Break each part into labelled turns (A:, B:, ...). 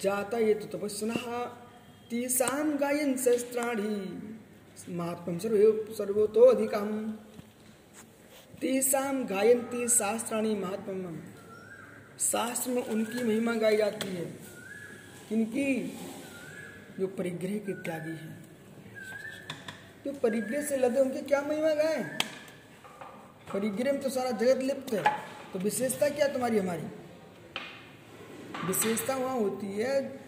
A: जाता ये तो तपस्विनः तीसां गायन शस्त्राणि महात्म सर्व सर्वतो अधिकम तीसाम गायंती शास्त्राणी महात्म शास्त्र में उनकी महिमा गाई जाती है। किनकी जो परिग्रह के त्यागी हैं। जो परिग्रह से लदे उनकी क्या महिमा गाए? परिग्रह में तो सारा जगत लिप्त है। तो विशेषता क्या तुम्हारी, हमारी? विशेषता वहाँ होती है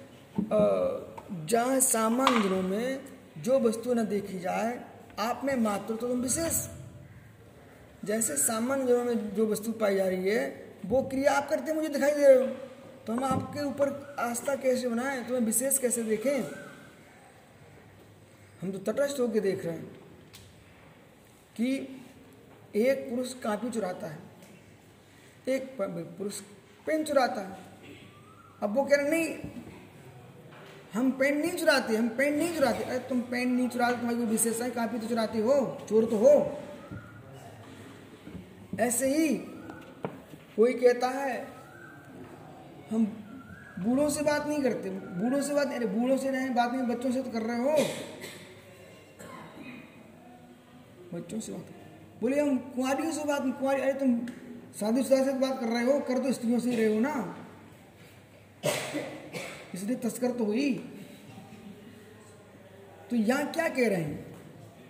A: जहाँ सामान्य दिनों में जो वस्तु न देखी जाए, आप में मात्र तो विशेष। जैसे सामान्य जनों में जो वस्तु पाई जा रही है, वो क्रिया आप करते मुझे दिखाई दे रहे हो। तो हम आपके ऊपर आस्था कैसे बनाएँ तुम्हें विशेष कैसे देखें? हम तो तटस्थ होकर देख रहे हैं कि एक पुरुष कापी चुराता है, एक पुरुष पेन चुराता है। अब वो कह रहे, नहीं, हम पेन नहीं चुराते, हम पेन नहीं चुराते। अरे, तुम पेन नहीं चुराते तुम्हारी कोई विशेष है? कापी तो चुराते हो, चोर तो हो। ऐसे ही कोई कहता है, हम बूढ़ों से बात नहीं करते, बूढ़ों से बात, अरे, बूढ़ों से नहीं, बात नहीं, बच्चों से तो कर रहे हो। बच्चों से बात, बोले, हम कुंवारियों से बात, कुंवारी, अरे, तुम शादीशुदा से बात कर रहे हो, कर तो स्त्रियों से, रहे हो ना? इसलिए तस्कर तो हुई। तो यहाँ क्या कह रहे हैं?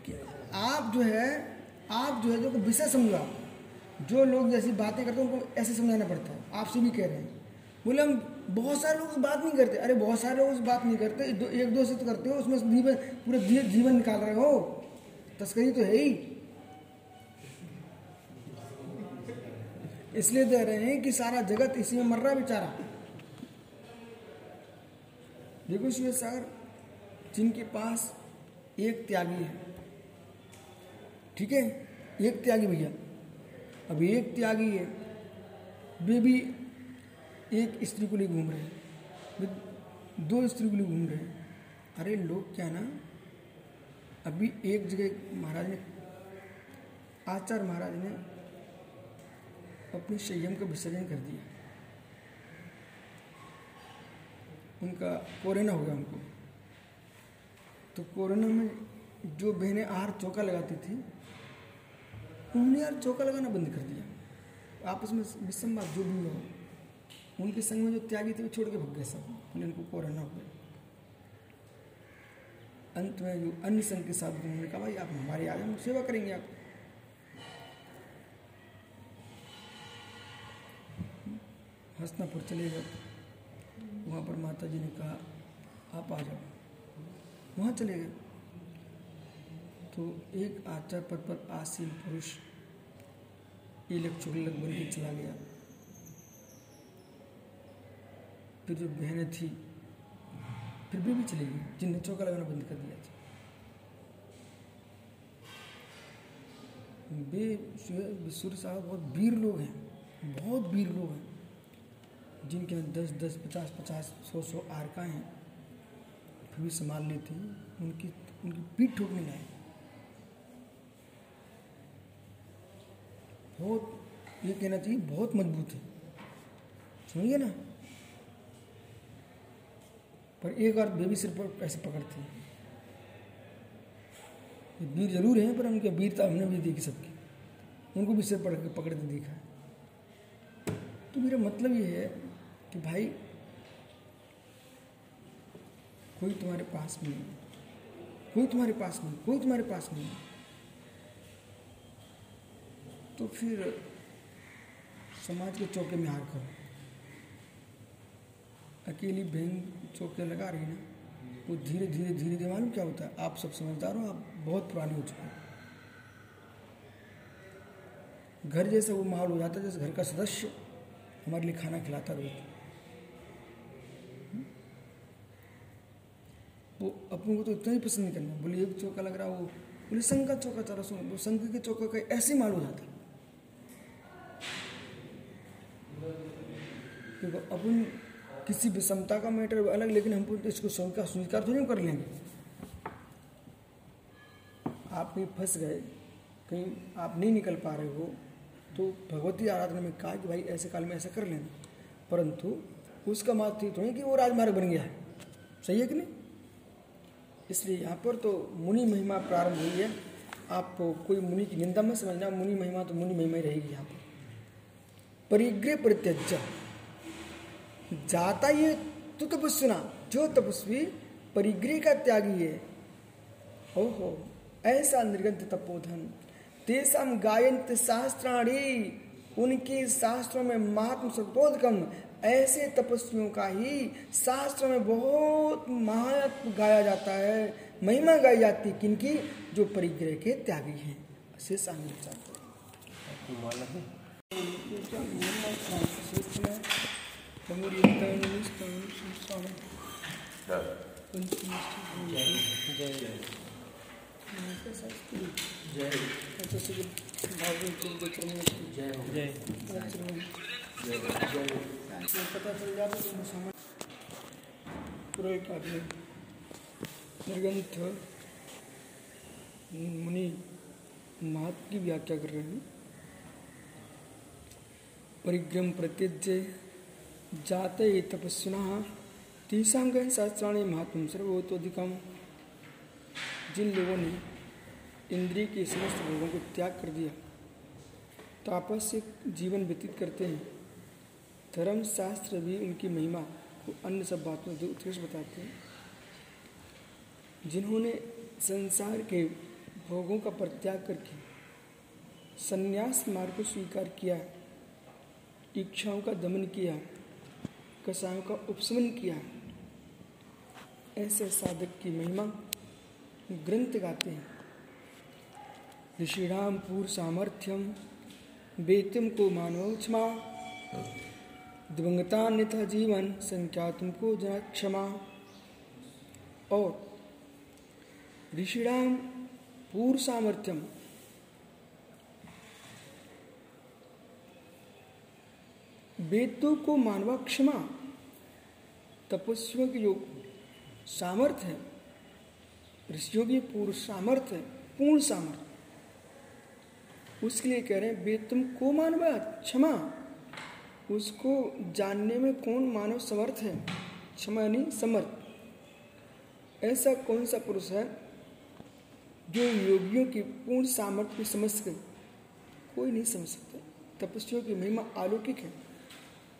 A: कि आप जो है आप जो है जो विषय समझा। जो लोग जैसी बातें करते हैं उनको ऐसे समझाना पड़ता है। आपसे भी कह रहे हैं। बोले हम बहुत सारे लोग बात नहीं करते। अरे बहुत सारे लोग बात नहीं करते। दो, एक दो से तो करते हो उसमें जीवन पूरे जीवन निकाल रहे हो। तस्करी तो है ही। इसलिए दे रहे हैं कि सारा जगत इसी में मर रहा बेचारा। देखो शिव सागर जिनके पास एक त्यागी है, ठीक है? एक त्यागी भैया, अब एक त्यागी है, वे भी एक स्त्री को लिए घूम रहे हैं दो स्त्री को लिए घूम रहे हैं। अरे लोग क्या ना, अभी एक जगह महाराज ने, आचार्य महाराज ने अपने संयम का विसर्जन कर दिया। उनका कोरोना हो गया उनको। तो कोरोना में जो बहनें आहार चौका लगाती थी, उन्होंने यार चौका लगाना बंद कर दिया। आपस में विसंवाद जो भी हुआ, उनके संग में जो त्यागी थे, वो छोड़ के भग गए सब। बोले उनको कोरोना हो गया। अंत में जो अन्य संघ के साथ उन्होंने कहा, भाई, आप हमारे आ जाए सेवा करेंगे आप। हंसनापुर चले गए। वहाँ पर माता जी ने कहा, आप आ जाओ। वहाँ चले गए। तो एक आचार पद पर आसीन पुरुष इलक चुगलक बन के चला गया। फिर जो बहनें थी, फिर भी भी चली गई जिनने चौका लगाना बंद कर दिया था। वे सूर्य साहब बहुत वीर लोग हैं, बहुत वीर लोग हैं। जिनके दस दस, पचास पचास, सौ सौ आरका हैं, फिर भी संभाल लेते उनकी उनकी पीठ ठोकने लाए बहुत, ये कहना चाहिए, बहुत मज़बूत है। समझिए ना? पर एक बार बेबी सिर पर ऐसे पकड़ते हैं। वीर ज़रूर हैं, पर उनके वीरता हमने भी देखी सबकी। उनको भी सिर पकड़ पकड़ते देखा है। तो मेरा मतलब ये है कि भाई, कोई तुम्हारे पास नहीं कोई तुम्हारे पास नहीं, कोई तुम्हारे पास नहीं तो फिर समाज के चौके में हार करो। अकेली बहन चौके लगा रही ना, वो धीरे धीरे धीरे धीरे मालूम क्या होता है? आप सब समझदार हो, आप बहुत पुराने हो चुके हैं। घर जैसे वो माहौल हो जाता है, जैसे घर का सदस्य हमारे लिए खाना खिलाता रोज वो अपने को तो इतना ही पसंद नहीं करना। बोले, एक चौका लग रहा वो। बोले, संघ का चौका चला सुनो वो संघ के चौका का ऐसे माल हो जाता। क्योंकि अपन किसी विषमता का मैटर अलग, लेकिन हम इसको संघ का स्वीकार थोड़ी कर लेंगे। आप कहीं फंस गए, कहीं आप नहीं निकल पा रहे हो तो भगवती आराधना में कहा कि भाई, ऐसे काल में ऐसा कर लेना। परंतु, उसका मात्र थोड़ी कि वो राजमार्ग बन गया है। सही है कि नहीं? इसलिए यहाँ पर तो मुनि महिमा प्रारंभ हुई है। आप कोई मुनि की निंदा में समझना, मुनि महिमा तो मुनि महिमा ही रहेगी यहाँ पर। परिग्रह प्रत्यज जाता ये तू तपस्विना जो तपस्वी परिग्रह का त्यागी है, ओहो, ऐसा निर्गंत तपोधन। तेसम गायंत शास्त्राणी, उनके शास्त्रों में महात्म सपोधकम ऐसे तपस्वियों का ही शास्त्र में बहुत महत्व गाया जाता है महिमा गाई जाती है किनकी? जो परिग्रह के त्यागी हैं। ऐसे शामिल चाहते पता चल जाता निर्गंथ मुनि महत्व की व्याख्या कर रहे हैं। परिग्रम प्रत्यज्य जाते तपस्विना तीसरा गए शास्त्राणी महात्म सर्वोत्तोधिकम, जिन लोगों ने इंद्रिय के समस्त भोगों को त्याग कर दिया, तापस से जीवन व्यतीत करते हैं। धर्म शास्त्र भी उनकी महिमा को अन्य सब बातों में उत्कृष्ट बताते हैं। जिन्होंने संसार के भोगों का परित्याग करके संन्यास मार्ग को स्वीकार किया, इच्छाओं का दमन किया, कसायों का उपशमन किया, ऐसे साधक की महिमा ग्रंथ गाते हैं। ऋषिणाम पूर्व सामर्थ्यम बेतम को मानव क्षमा। दिवंगता जीवन संख्या तुमको जना क्षमा। और ऋषिणाम पूर्व सामर्थ्यम। वेदों को मानवा क्षमा, तपस्वियों की जो सामर्थ्य है। ऋषियों की पूर्व सामर्थ्य है, पूर्ण सामर्थ्य। उसके लिए कह रहे हैं, वेद तुम को मानवा क्षमा। उसको जानने में कौन मानव समर्थ है? क्षमा यानी समर्थ। ऐसा कौन सा पुरुष है जो योगियों की पूर्ण सामर्थ्य को समझ सके? कोई नहीं समझ सकता। तपस्वियों की महिमा अलौकिक है।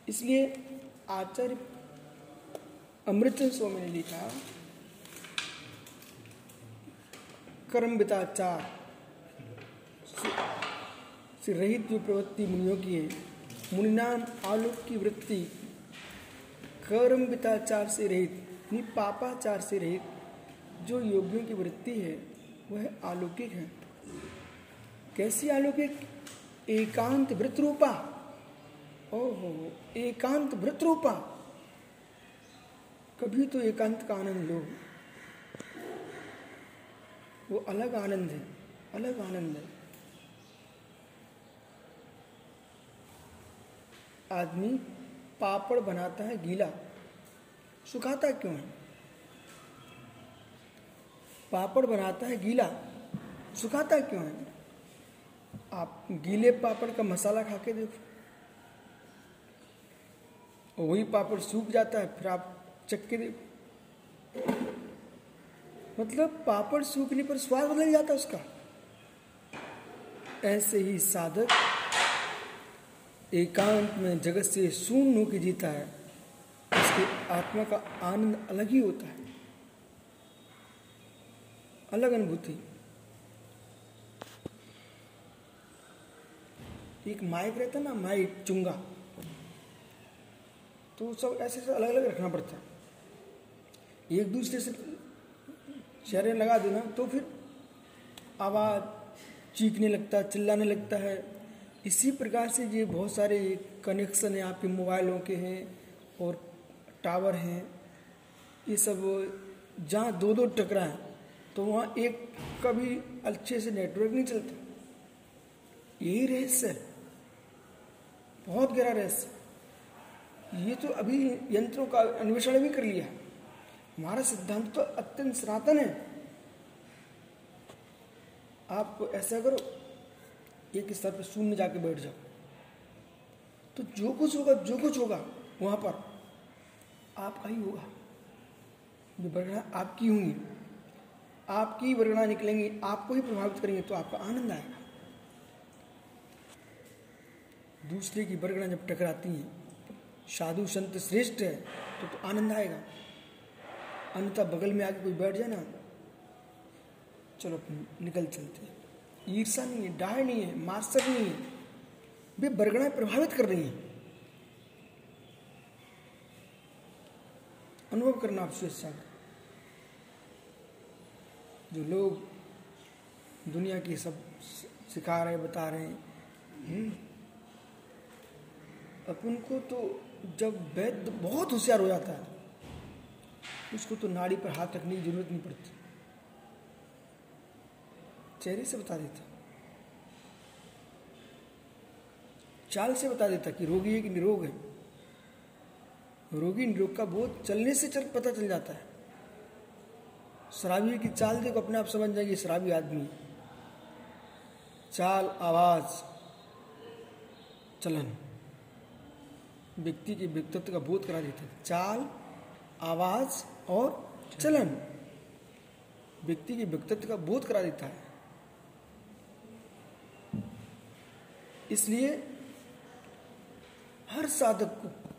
A: इसलिए आचार्य अमृत स्वामी ने लिखा, कर्म बिताचार रहित जो प्रवृत्ति मुनियों की है मुनिनाम आलोक की वृत्ति कर्म बिताचार से रहित नि पापाचार से रहित जो योगियों की वृत्ति है, वह अलौकिक है। कैसी अलौकिक? एकांत वृत रूपा ओहो, एकांत वृत रूपा कभी तो एकांत का आनंद लो। वो अलग आनंद है, अलग आनंद है। आदमी पापड़ बनाता है गीला। सुखाता क्यों है? पापड़ बनाता है गीला। सुखाता क्यों है? आप गीले पापड़ का मसाला खा के देखो। वही पापड़ सूख जाता है, फिर आप चक्के देखो। मतलब पापड़ सूखने पर स्वाद बदल जाता है उसका। ऐसे ही साधक एकांत में जगत से शून्य होकर जीता है, उसकी आत्मा का आनंद अलग ही होता है। अलग अनुभूति। एक माइक रहता ना, माइक, चुंगा। तो सब ऐसे ऐसे अलग अलग रखना पड़ता है। एक दूसरे से चेहरे लगा देना तो फिर आवाज़ चीखने लगता है, चिल्लाने लगता है। इसी प्रकार से ये बहुत सारे कनेक्शन आपके मोबाइलों के हैं और टावर हैं। ये सब, जहाँ दो दो टकरा है तो वहाँ एक का भी अच्छे से नेटवर्क नहीं चलता। यही रहस्य बहुत गहरा रहस्य ये तो अभी यंत्रों का अन्वेषण भी कर लिया। हमारा सिद्धांत तो अत्यंत सनातन है। आप ऐसा करो एक स्तर पर शून्य जाके बैठ जाओ। तो जो कुछ होगा जो कुछ होगा वहाँ पर आपका ही होगा। जो वर्गणा आपकी होंगी आपकी वर्गणा निकलेंगी आपको ही प्रभावित करेंगे तो आपका आनंद आएगा। दूसरे की वर्गणा जब टकराती है साधु संत श्रेष्ठ है तो, तो आनंद आएगा। अन्यथा बगल में आके कोई बैठ जाए ना। चलो निकल चलते ईर्षा नहीं है डाह नहीं है मार्सक नहीं है वे वर्गणाएँ प्रभावित कर रही हैं। अनुभव करना आप स्वेच्छा जो लोग दुनिया की सब सिखा रहे बता रहे हैं हम्म, अपन को तो जब वैद्य बहुत होशियार हो जाता है उसको तो नाड़ी पर हाथ रखने की ज़रूरत नहीं पड़ती। चेहरे से बता देता। चाल से बता देता कि रोगी है कि निरोग है। रोगी निरोग का बोध चलने से चल पता चल जाता है। शराबी की चाल देखो, अपने आप समझ जाएगी शराबी आदमी चाल, आवाज़, चलन, व्यक्ति के व्यक्तित्व का बोध करा देता है। चाल, आवाज़ और चलन, व्यक्ति के व्यक्तित्व का बोध करा देता है। इसलिए हर साधक को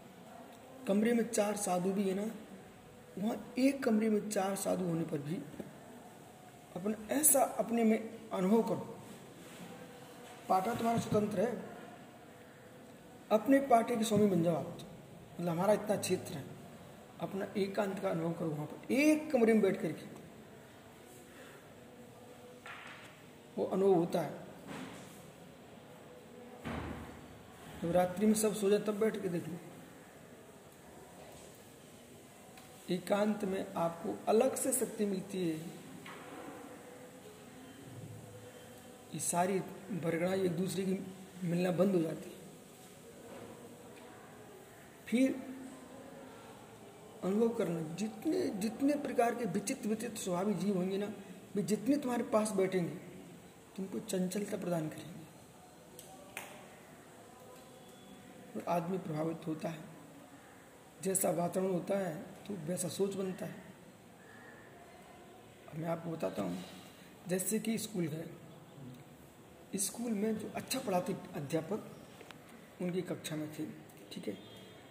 A: कमरे में चार साधु भी है ना, वहाँ एक कमरे में चार साधु होने पर भी अपने ऐसा अपने में अनुभव करो। पाटा तुम्हारा स्वतंत्र है। अपने पाटे के स्वामी बन जाओ आप। मतलब हमारा इतना क्षेत्र है। अपना एकांत का अनुभव करो वहाँ पर। एक कमरे में बैठ करके। वो अनुभव होता है। जब रात्रि में सब सो जाए, तब बैठ के देख लो। एकांत में आपको अलग से शक्ति मिलती है। ये सारी भरगड़ा एक दूसरे की मिलना बंद हो जाती है। फिर अनुभव करना, जितने जितने प्रकार के विचित्र विचित्र स्वभावी जीव होंगे ना, वे जितने तुम्हारे पास बैठेंगे, तुमको चंचलता प्रदान करेंगे। और आदमी प्रभावित होता है। जैसा वातावरण होता है तो वैसा सोच बनता है। मैं आपको बताता हूँ, जैसे कि स्कूल गए स्कूल में जो अच्छा पढ़ाते अध्यापक उनकी कक्षा में थे, ठीक है?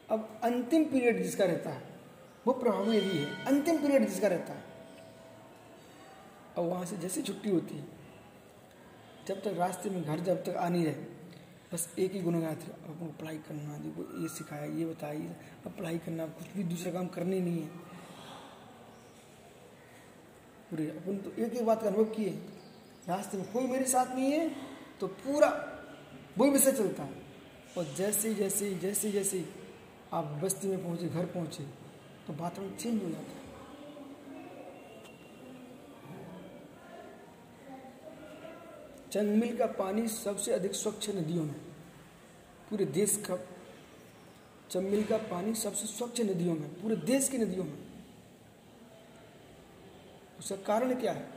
A: अब अंतिम पीरियड जिसका रहता है, वो प्रभावी यदि है। अंतिम पीरियड जिसका रहता है और वहाँ से जैसे छुट्टी होती है, जब तक रास्ते में घर जब तक आ नहीं रहे बस एक ही गुनगान थे। अब अपन पढ़ाई करना, देखो, ये सिखाया, ये बताया अब पढ़ाई करना, कुछ भी दूसरा काम करने नहीं है। पूरे अपन तो एक ही बात का अनुभव किए। रास्ते में कोई मेरे साथ नहीं है तो पूरा वही विषय चलता। है और जैसे जैसे जैसे जैसे आप बस्ती में पहुँचे, घर पहुँचे तो वातावरण चेंज हो जाता। है चंगमिल का पानी सबसे अधिक स्वच्छ नदियों में। पूरे देश का चंबिल का पानी सबसे स्वच्छ नदियों में, पूरे देश की नदियों में। उसका कारण क्या है?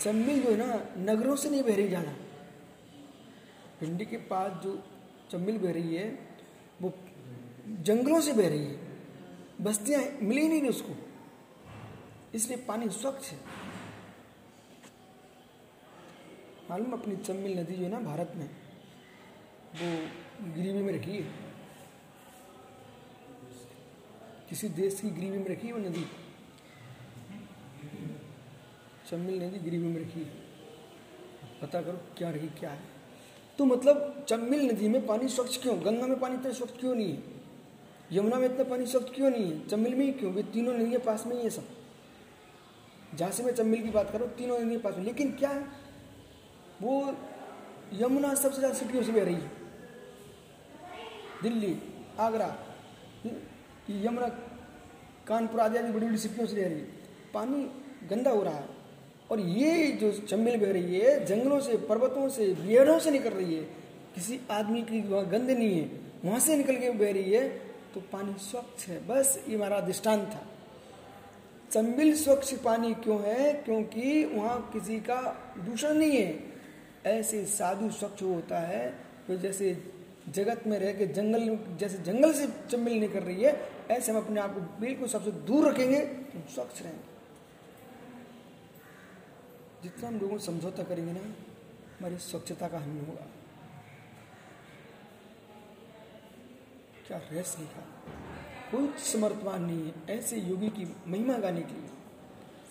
A: चंबिल जो है ना, नगरों से नहीं बह रही ज़्यादा। भिंडी के पास जो चंबिल बह रही है, वो जंगलों से बह रही है। बस्तियाँ मिली नहीं उसको। इसलिए पानी स्वच्छ है। मालूम अपनी चम्बिल नदी जो है ना भारत में, वो ग्रीवी में रखी है। किसी देश की ग्रीवी में रखी है वो नदी? चम्बिल नदी ग्रीवी में रखी है। पता करो क्या रही, क्या है। तो मतलब चम्बिल नदी में पानी स्वच्छ क्यों? गंगा में पानी इतना स्वच्छ क्यों नहीं है? यमुना में इतना पानी स्वच्छ क्यों नहीं है? चम्बिल में ही क्यों? वे तीनों नदियाँ पास में ही है सब। जहाँ से मैं चम्बिल की बात करूँ, तीनों नदियाँ पास में। लेकिन क्या है? वो यमुना सबसे ज़्यादा सिटियों से बह रही है। दिल्ली, आगरा यमुना, कानपुर आदि आदि बड़ी बड़ी सिटियों से रह रही है। पानी गंदा हो रहा है। और ये जो चम्बिल बह रही है, जंगलों से, पर्वतों से, बियरों से निकल रही है। किसी आदमी की वहाँ गंद नहीं है। वहाँ से निकल के बह रही है तो पानी स्वच्छ है। बस ये हमारा दृष्टांत था। चंबिल स्वच्छ पानी क्यों है? क्योंकि वहाँ किसी का दूषण नहीं है। ऐसे साधु स्वच्छ होता है तो जैसे जगत में रह के जंगल, जैसे जंगल से चम्मिल नहीं कर रही है, ऐसे हम अपने आप को बिल्कुल सबसे दूर रखेंगे तो स्वच्छ रहेंगे। जितना हम लोगों समझौता करेंगे ना, हमारी स्वच्छता का हानि होगा। क्या रहस्य लिखा कोई समर्थवान नहीं है, ऐसे योगी की महिमा गाने के लिए।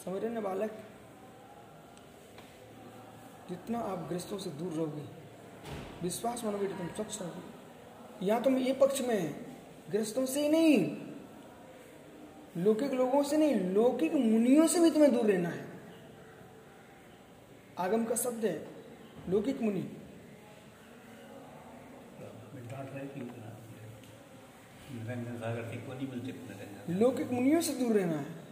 A: समझ रहे ना बालक? जितना आप ग्रस्तों से दूर रहोगे, विश्वास मानोगे तो तुम स्वच्छ रहोगे। यहाँ तुम ये पक्ष में है, ग्रस्तों से ही नहीं, लौकिक लोगों से नहीं, लौकिक मुनियों से भी तुम्हें दूर रहना है। आगम का शब्द है, लौकिक मुनि। लौकिक मुनियों से दूर रहना है।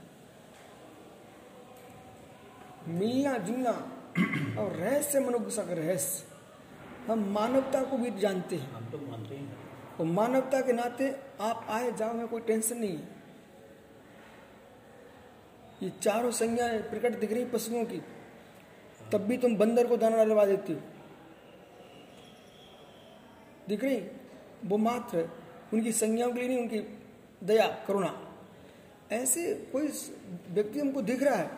A: मिलना, जुलना और रहस्य मनुष्य का रहस्य। हम मानवता को भी जानते हैं।
B: हम तो मानते हैं
A: और मानवता के नाते आप आए जाओ में कोई टेंशन नहीं है। ये चारों संज्ञाएँ प्रकट दिख रही पशुओं की। तब भी तुम बंदर को दाना डलवा देती हो। दिख रही? वो मात्र उनकी संज्ञाओं के लिए नहीं उनकी दया करुणा। ऐसे कोई व्यक्ति हमको दिख रहा है।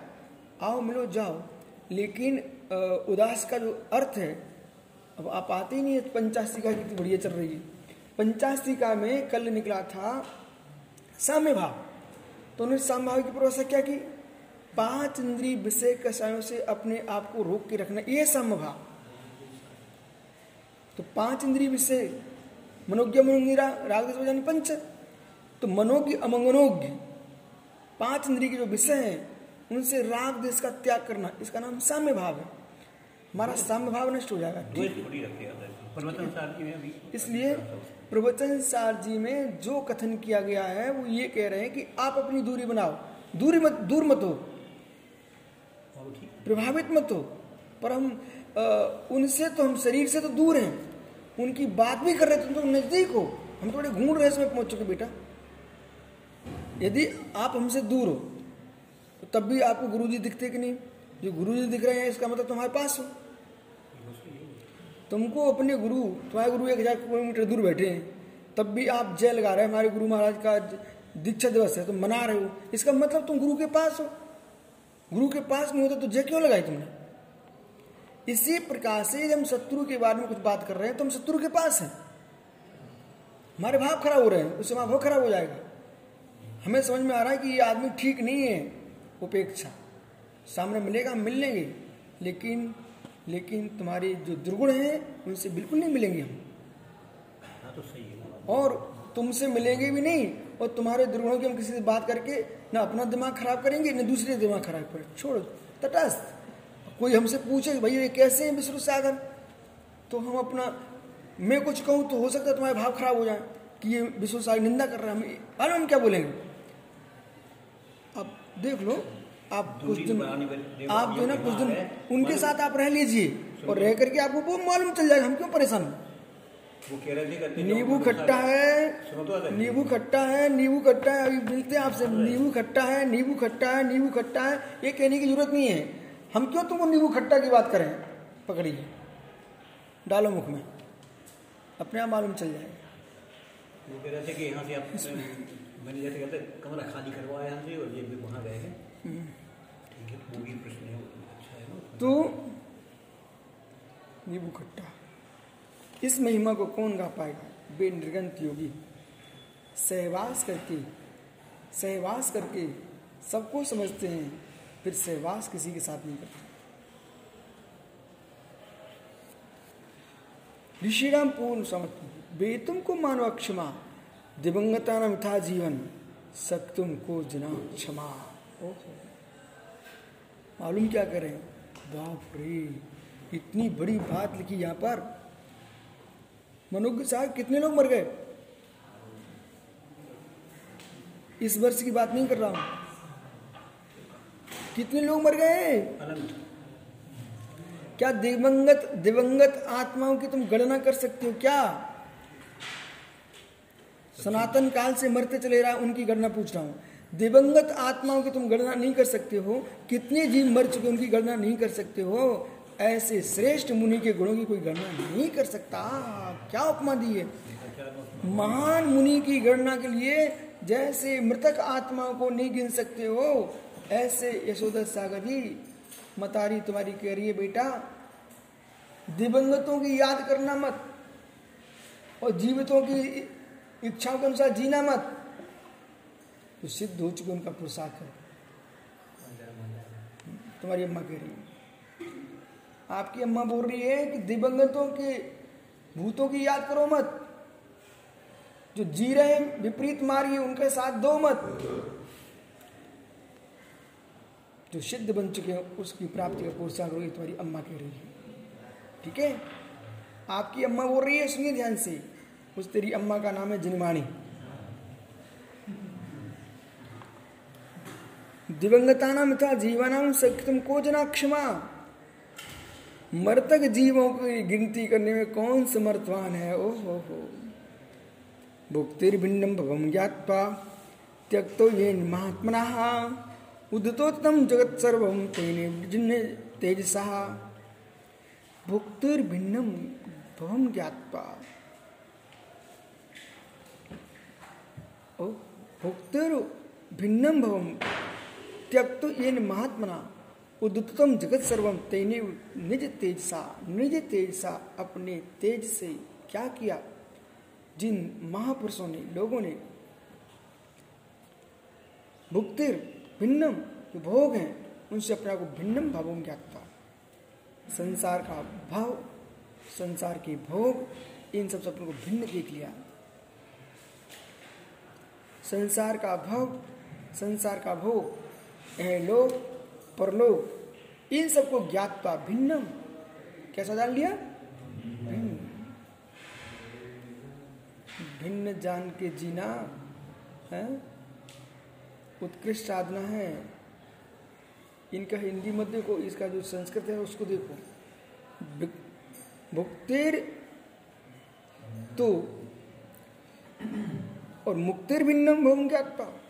A: आओ मिलो जाओ। लेकिन उदास का जो अर्थ है, अब आप आते ही नहीं है पंचास्तिका कितनी बढ़िया चल रही है। पंचास्तिका में कल निकला था साम्य भाव तो उन्होंने साम्य भाव की परिभाषा क्या की? पाँच इंद्रिय विषय कषायों से अपने आप को रोक के रखना यह साम्य भाव तो पाँच इंद्रिय विषय, मनोज्ञ मनोगिरा राग पंच। तो मनोज्ञ, अमंगनोज्ञ, पाँच इंद्रिय के जो विषय हैं उनसे राग देश का त्याग करना इसका नाम साम्य भाव है। हमारा साम्य भाव नष्ट हो जाएगा। इसलिए प्रवचन सार जी में जो कथन किया गया है वो ये कह रहे हैं कि आप अपनी दूरी बनाओ। दूरी मत दूर मत हो। प्रभावित मत हो। पर हम आ, उनसे तो हम शरीर से तो दूर हैं। उनकी बात भी कर रहे थे तो नज़दीक हो। हम थोड़े घूम रहे इसमें पहुँच चुके बेटा। यदि आप हमसे दूर हो तब भी आपको गुरु जी दिखते कि नहीं? जो गुरु जी दिख रहे हैं, इसका मतलब तुम्हारे पास हो। तुमको अपने गुरु, तुम्हारे गुरु एक हज़ार किलोमीटर दूर बैठे हैं, तब भी आप जय लगा रहे हैं, हमारे गुरु महाराज का दीक्षा दिवस है, तुम मना रहे हो। इसका मतलब तुम गुरु के पास हो। गुरु के पास नहीं होता तो जय क्यों लगाई तुमने? इसी प्रकार से हम शत्रु के बारे में कुछ बात कर रहे हैं तो हम शत्रु के पास हैं। हमारे भाव खराब हो रहे हैं, उससे हमारा भाव खराब हो जाएगा। हमें समझ में आ रहा है कि ये आदमी ठीक नहीं है। उपेक्षा। सामने मिलेगा मिल लेंगे। लेकिन लेकिन तुम्हारे जो दुर्गुण हैं उनसे बिल्कुल नहीं मिलेंगे हम।
B: हाँ तो सही है।
A: और तुमसे मिलेंगे भी नहीं और तुम्हारे दुर्गुणों की हम किसी से बात करके ना अपना दिमाग खराब करेंगे न दूसरे दिमाग खराब करें। छोड़ो तटस्थ। कोई हमसे पूछे भाई ये कैसे हैं विष्णु सागर? तो हम अपना मैं कुछ कहूँ तो हो सकता है तुम्हारे भाव खराब हो जाए कि ये विष्णु सागर निंदा कर रहा है। हम अरे हम क्या बोलेंगे? देख लो आप कुछ दिन आप जो ना कुछ दिन उनके साथ आप रह लीजिए और रह करके आपको वो मालूम चल जाएगा हम क्यों परेशान नींबू खट्टा है।
B: तो
A: नींबू खट्टा है नींबू खट्टा है अभी मिलते हैं आपसे। नींबू खट्टा है नींबू खट्टा है नींबू खट्टा है ये कहने की ज़रूरत नहीं है। हम क्यों तुमको नींबू खट्टा की बात करें? पकड़िए। डालो मुख में। अपने आप मालूम चल जाएगा।
B: वो कह रहे थे कि यहाँ से आप मैंने जैसे कहते कमरा खाली करवाया यहाँ और ये भी वहाँ गए हैं। ठीक है वो भी प्रश्न है अच्छा है ना?
A: तो नींबू खट्टा इस महिमा को कौन गा पाएगा? बे निर्गंत योगी। सहवास करके सहवास करके सबको समझते हैं फिर सहवास किसी के साथ नहीं करते। ऋषिराम पूर्ण समर्थ बेतुम को मानो अक्षमा दिवंगता मिथा जीवन सत्युम को जना क्षमा मालूम क्या करें? बाप रे, इतनी बड़ी बात लिखी यहाँ पर। मनुष्य साहब, कितने लोग मर गए? इस वर्ष की बात नहीं कर रहा हूँ। कितने लोग मर गए क्या दिवंगत दिवंगत आत्माओं की तुम गणना कर सकते हो? क्या? सनातन काल से मरते चले रहा उनकी गणना पूछ रहा हूँ। दिवंगत आत्माओं की तुम गणना नहीं कर सकते हो। कितने जीव मर चुके उनकी गणना नहीं कर सकते हो। ऐसे श्रेष्ठ मुनि के गुणों की कोई गणना नहीं कर सकता। क्या उपमा दी है? महान मुनि की गणना के लिए जैसे मृतक आत्माओं को नहीं गिन सकते हो, ऐसे यशोदा सागर जी, मतारी तुम्हारी कह रही है, बेटा, दिवंगतों की याद करना मत और जीवितों की इच्छाओं के अनुसार जीना मत। तो सिद्ध हो चुके उनका पुरुषार्थ है तुम्हारी अम्मा कह रही है। आपकी अम्मा बोल रही है कि दिवंगतों के, भूतों की याद करो मत। जो जी रहे हैं, विपरीत मार्ग उनके साथ दो मत। जो सिद्ध बन चुके हैं, उसकी प्राप्ति का पुरुषार्थ तुम्हारी अम्मा कह रही है। ठीक है? आपकी अम्मा बोल रही है, सुनिए ध्यान से। उस तेरी अम्मा का नाम है जिनवाणी। दिवंगता नाम था जीवनाम सख्यम को जना क्षमा। मृतक जीवों की गिनती करने में कौन समर्थवान है? ओ हो। हो भुक्तिर्भिन्नम भवम ज्ञात्वा त्यक्तो ये महात्मना। उदतोत्तम जगत सर्व तेने तेजसा। भुक्तिर्भिन्नम भवम ज्ञात्वा ओ भुक्तिर भिन्नम भवम। त्यक्त ये महात्मना उदतम जगत सर्वम तेने निज तेज सा निज तेजसा अपने तेज से क्या किया? जिन महापुरुषों ने, लोगों ने भुक्तिर भिन्नम जो भोग हैं, उनसे अपने को भिन्नम भावों में ज्ञाता संसार का भाव, संसार के भोग, इन सब सपनों को भिन्न देख लिया। संसार का भाव, संसार का भोग यह परलोक, इन सबको ज्ञातता भिन्नम। कैसा जान लिया? भिन्न। भिन्न जान के जीना, है? उत्कृष्ट साधना है। इनका हिंदी मत देखो इसका जो संस्कृत है, उसको देखो। भुक्तिर तो और मुक्तिर भिन्नम भवन ज्ञातता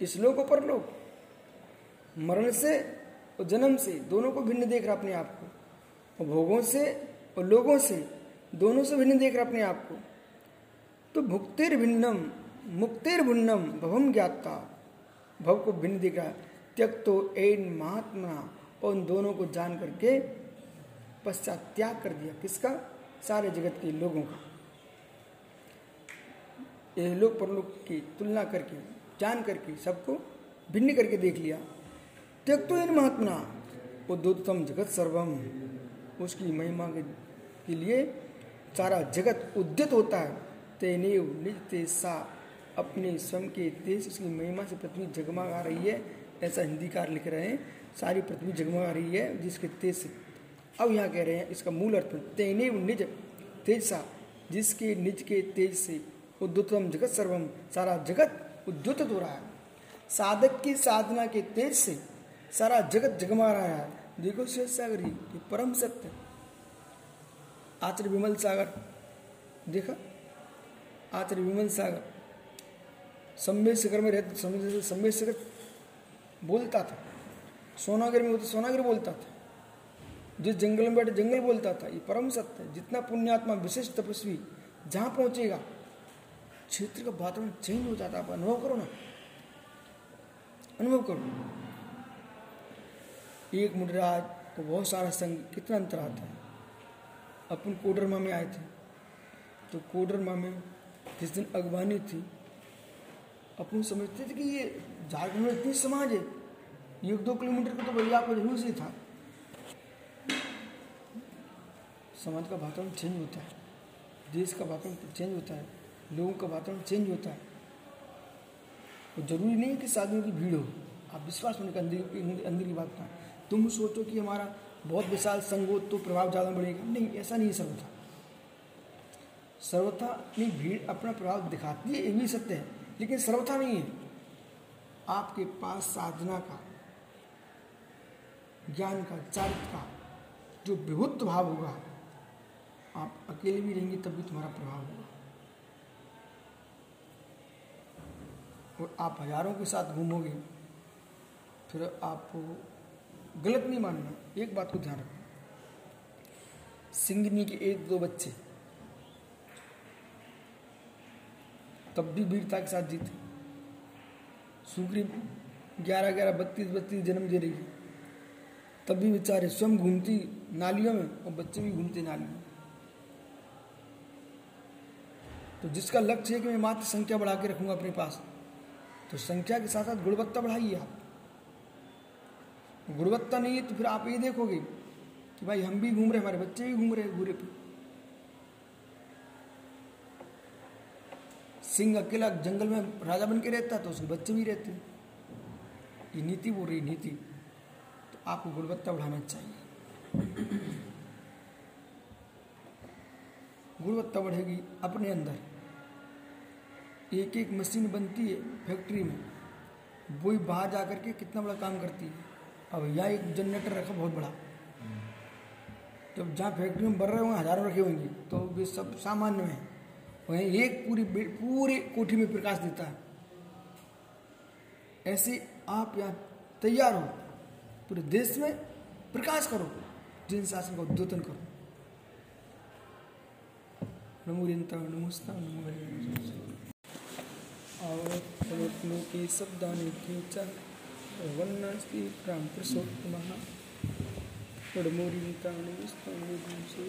A: इसलोक पर लोग मरण से और जन्म से दोनों को भिन्न देख रहा अपने आप को। और भोगों से और लोगों से दोनों से भिन्न देख रहा अपने आप को। तो भुक्तिर भिन्नम, मुक्तिर भिन्नम भवम ज्ञाता भव को भिन्न देख रहा। त्यक तो एन महात्मा और उन दोनों को जान करके पश्चात त्याग कर दिया। किसका? सारे जगत के लोगों का। लोग परलोक की तुलना करके, जान करके सबको भिन्न करके देख लिया। त्यक तो इन महात्मा उद्योतम जगत सर्वम। उसकी महिमा के लिए सारा जगत उद्यत होता है। तेने निज तेसा अपने स्वयं के तेज उसकी महिमा से पृथ्वी जगमगा रही है, ऐसा हिंदीकार लिख रहे हैं। सारी पृथ्वी जगमगा रही है, जिसके तेज से। अब यहाँ कह रहे हैं, इसका मूल अर्थ तेने निज, तेज सा, जिसके निज के तेज से उद्युतम जगत सर्वम, सारा जगत उद्युत हो रहा है। साधक की साधना के तेज से सारा जगत जगमा रहा है। देखो शेष सागर ही परम सत्य। आचार्य विमल सागर, देखा? आचार्य विमल सागर। सम्मेद शिखर में रहते सम्मेद शिखर बोलता था। सोनागर में होता, सोनागर बोलता था। जिस जंगल में बैठे, जंगल बोलता था। ये परम सत्य है। जितना पुण्यात्मा विशिष्ट तपस्वी जहाँ पहुंचेगा क्षेत्र का वातावरण चेंज हो जाता है, आप अनुभव करो ना। अनुभव करो। एक मुडराज को बहुत सारा संग कितना अंतर आता है। अपन कोडरमा में आए थे। तो कोडरमा में जिस दिन अगवानी थी, अपन समझते थे कि ये झारखंड में इतनी समाज है। एक दो किलोमीटर का तो भैया आपको ज़रूर से था। समाज का वातावरण चेंज होता है। देश का वातावरण चेंज होता है। लोगों का वातावरण चेंज होता है। तो ज़रूरी नहीं है कि साधुओं की भीड़ हो। आप विश्वास होने का अंदर अंदर की बात ना। तुम सोचो कि हमारा बहुत विशाल संघ हो तो प्रभाव ज़्यादा बढ़ेगा। नहीं, ऐसा नहीं है सर्वथा। सर्वथा नहीं भीड़, अपना प्रभाव दिखाती है, ये भी सत्य है। लेकिन सर्वथा नहीं है। आपके पास साधना का, ज्ञान का, चारित्र का जो विभुत भाव होगा, आप अकेले भी रहेंगे, तब भी तुम्हारा प्रभाव होगा। और आप हज़ारों के साथ घूमोगे, फिर आपको गलत नहीं मानना। एक बात को ध्यान रखना। सिंगनी के एक दो बच्चे तब भी वीरता के साथ जीते। सुग्री ग्यारह ग्यारह बत्तीस बत्तीस जन्म दे रही तब भी बेचारे स्वयं घूमती नालियों में और बच्चे भी घूमते नालियों में। तो जिसका लक्ष्य है कि मैं मात्र संख्या बढ़ा के रखूँगा अपने पास तो संख्या के साथ साथ गुणवत्ता बढ़ाइए आप। गुणवत्ता नहीं है तो फिर आप ये देखोगे कि भाई हम भी घूम रहे हमारे बच्चे भी घूम रहे घूरे पे। सिंह अकेला जंगल में राजा बन के रहता तो उसके बच्चे भी रहते। ये नीति बोल रही नीति। तो आपको गुणवत्ता बढ़ाना चाहिए। गुणवत्ता बढ़ेगी अपने अंदर। एक एक मशीन बनती है फैक्ट्री में। वही बाहर जा करके कितना बड़ा काम करती है। अब यहाँ एक जनरेटर रखा बहुत बड़ा। जब जहाँ फैक्ट्री में बढ़ रहे होंगे हज़ारों रखे होंगे। तो वे सब सामान्य में वहीं एक पूरी पूरे कोठी में प्रकाश देता है। ऐसे आप यहाँ तैयार हो। पूरे देश में प्रकाश करो। जिन शासन का उद्योतन करो। नमो नमो नमोस्ता नमो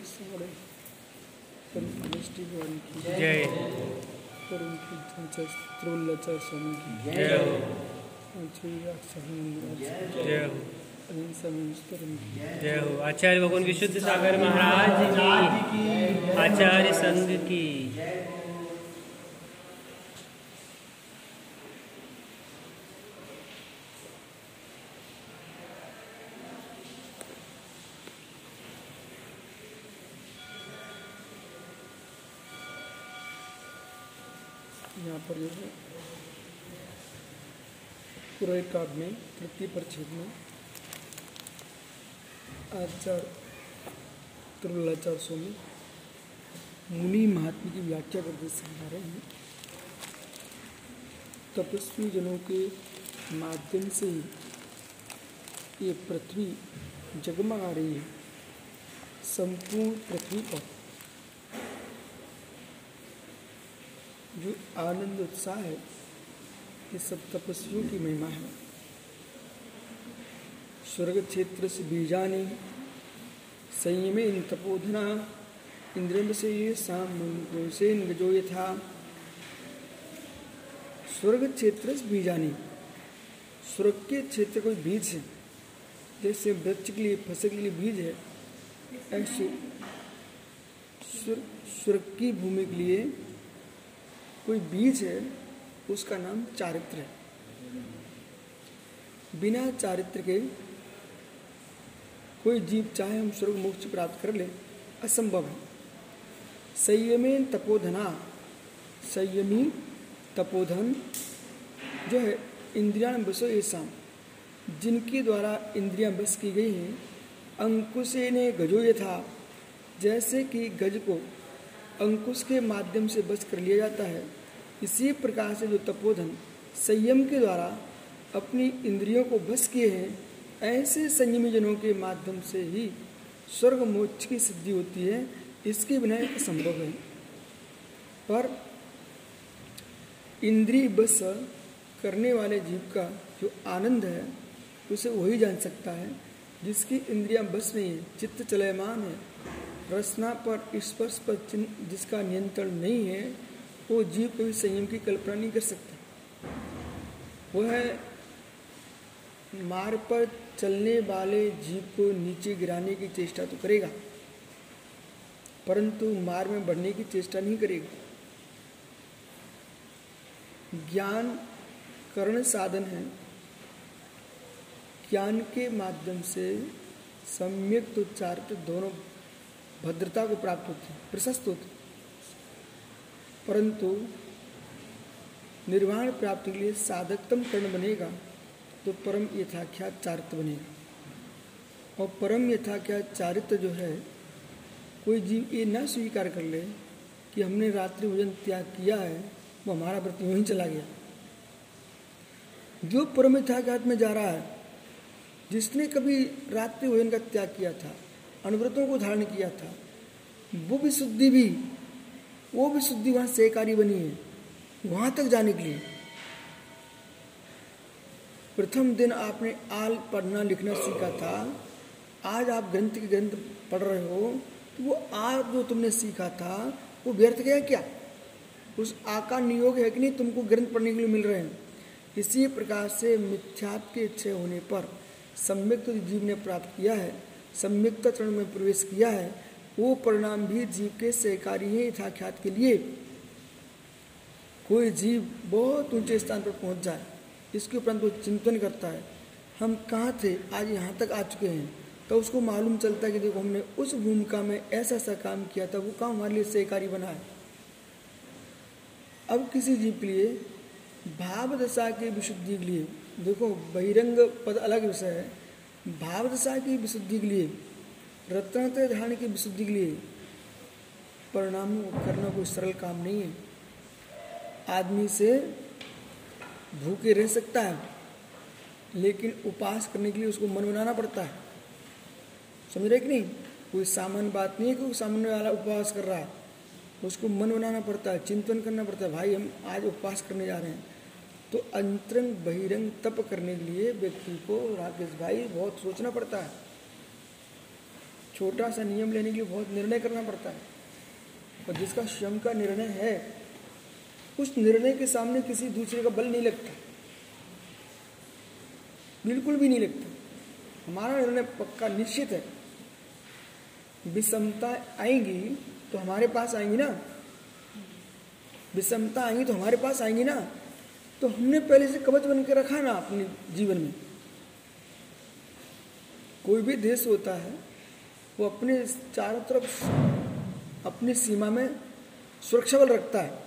A: साड़े परम दृष्टि भगवान की
C: जय। जय हो
A: आचार्य
C: जय। हो जय। हो भगवान विशुद्ध सागर महाराज की। आचार्य संघ की
A: यहाँ पर जो है पूरे काव्य में, तृतीय परिच्छेद में। आचार्य त्रुलाचार स्वामी मुनि महात्मा की व्याख्या करके समझा रहे हैं। तपस्वी जनों के माध्यम से ही ये पृथ्वी जगमगा रही है। संपूर्ण पृथ्वी पर। जो आनंद, उत्साह है, ये सब तपस्वियों की महिमा है। स्वर्ग क्षेत्र से बीजानी, संयमे इन तपोधना इंद्रिय से ये शाम से गजो यथा स्वर्ग क्षेत्र से बीजानी, स्वर्ग के क्षेत्र कोई बीज है? जैसे वृक्ष के लिए, फ़सल के लिए बीज है, ऐसे स्वर्ग की भूमि के लिए कोई बीज है, उसका नाम चारित्र है। बिना चारित्र के कोई जीव चाहे हम स्वर्ग मोक्ष प्राप्त कर ले, असंभव है। संयमे तपोधना, संयमी तपोधन जो है इंद्रियाँ बसो ऐसा जिनके द्वारा इंद्रियाँ बस की गई हैं अंकुशे ने गजो ये था जैसे कि गज को अंकुश के माध्यम से बस कर लिया जाता है। इसी प्रकार से जो तपोधन संयम के द्वारा अपनी इंद्रियों को बस किए हैं, ऐसे संयमी जनों के माध्यम से ही स्वर्ग मोक्ष की सिद्धि होती है। इसके बिना यह संभव है। पर इंद्रिय बस करने वाले जीव का जो आनंद है, उसे वही जान सकता है, जिसकी इंद्रियाँ बस नहीं है, चित्त चलयमान है। रचना पर स्पर्श पर जिसका नियंत्रण नहीं है, वो जीव कभी संयम की कल्पना नहीं कर सकता। वह मार्ग पर चलने वाले जीव को नीचे गिराने की चेष्टा तो करेगा, परंतु मार्ग में बढ़ने की चेष्टा नहीं करेगा। ज्ञान करण साधन है। ज्ञान के माध्यम से सम्यक उच्चारित दोनों भद्रता को प्राप्त होती प्रशस्त होती परंतु निर्वाण प्राप्ति के लिए साधकतम कर्ण बनेगा तो परम यथाख्यात चारित्र बनेगा। और परम यथाख्यात चारित्र जो है, कोई जीव ये न स्वीकार कर ले कि हमने रात्रि भोजन त्याग किया है, वो हमारा व्रत यूँ ही चला गया। जो परम यथाख्यात में जा रहा है, जिसने कभी रात्रि भोजन का त्याग किया था अनुव्रतों को धारण किया था। वो भी शुद्धि भी, वो भी शुद्धि वहाँ सहकारी बनी है, वहाँ तक जाने के लिए। प्रथम दिन आपने आल पढ़ना लिखना सीखा था। आज आप ग्रंथ के ग्रंथ पढ़ रहे हो तो वो आज जो तुमने सीखा था, वो व्यर्थ गया क्या? उस आकार नियोग है कि नहीं तुमको ग्रंथ पढ़ने के लिए मिल रहे हैं? इसी प्रकार से मिथ्यात्व के इच्छे होने पर सम्यक्त जीव ने प्राप्त किया है। सम्यक्त चरण में प्रवेश किया है, वो परिणाम भी जीव के सहकारी है यथाख्यात के लिए। कोई जीव बहुत ऊँचे स्थान पर पहुँच जाए, इसके उपरांत वो चिंतन करता है, हम कहाँ थे, आज यहाँ तक आ चुके हैं। तो उसको मालूम चलता है कि देखो, हमने उस भूमिका में ऐसा ऐसा काम किया था, वो काम हमारे लिए सहकारी बना है। अब किसी जीव के लिए, भाव दशा की विशुद्धि के लिए, देखो, बहिरंग पद अलग विषय है। भाव दशा की विशुद्धि के लिए रत्नत्र धारण की विशुद्धि के लिए परिणाम करना कोई सरल काम नहीं है। आदमी से भूखे रह सकता है, लेकिन उपास करने के लिए उसको मन बनाना पड़ता है। समझ रहे कि नहीं? कोई सामान्य बात नहीं है कि सामान्य वाला उपवास कर रहा है। उसको मन बनाना पड़ता है, चिंतन करना पड़ता है, भाई हम आज उपवास करने जा रहे हैं। तो अंतरंग बहिरंग तप करने के लिए व्यक्ति को राकेश भाई बहुत सोचना पड़ता है। छोटा सा नियम लेने के लिए बहुत निर्णय करना पड़ता है। और जिसका स्वयं का निर्णय है, उस निर्णय के सामने किसी दूसरे का बल नहीं लगता। बिल्कुल भी नहीं लगता। हमारा निर्णय पक्का निश्चित है। विषमता आएँगी तो हमारे पास आएँगी ना। विषमता आएँगी तो हमारे पास आएँगी ना। तो हमने पहले से कवच बन के रखा ना अपने जीवन में। कोई भी देश होता है, वो अपने चारों तरफ़ अपनी सीमा में सुरक्षा बल रखता है।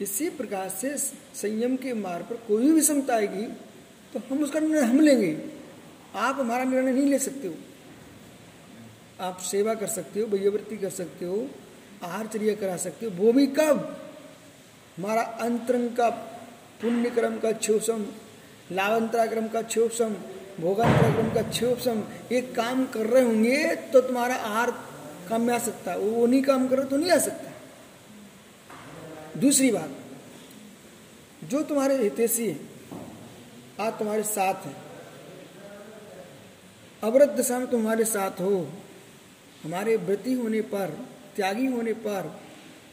A: इसी प्रकार से संयम के मार्ग पर कोई भी विषमता आएगी तो हम उसका निर्णय हम लेंगे। आप हमारा निर्णय नहीं ले सकते हो। आप सेवा कर सकते हो, भैयावृत्ति कर सकते हो, आहार चर्या करा सकते हो, वो भी कब? हमारा अंतरंग का पुण्य क्रम का क्षोषम लावंतरा क्रम का क्षोषम भोगांतरा क्रम का क्षोषम ये काम कर रहे होंगे तो तुम्हारा आहार काम में आ सकता है। वो नहीं काम कर तो नहीं आ सकता। दूसरी बात, जो तुम्हारे हितेशी है, आज तुम्हारे साथ है, अवरत दशा में तुम्हारे साथ हो, हमारे व्रति होने पर, त्यागी होने पर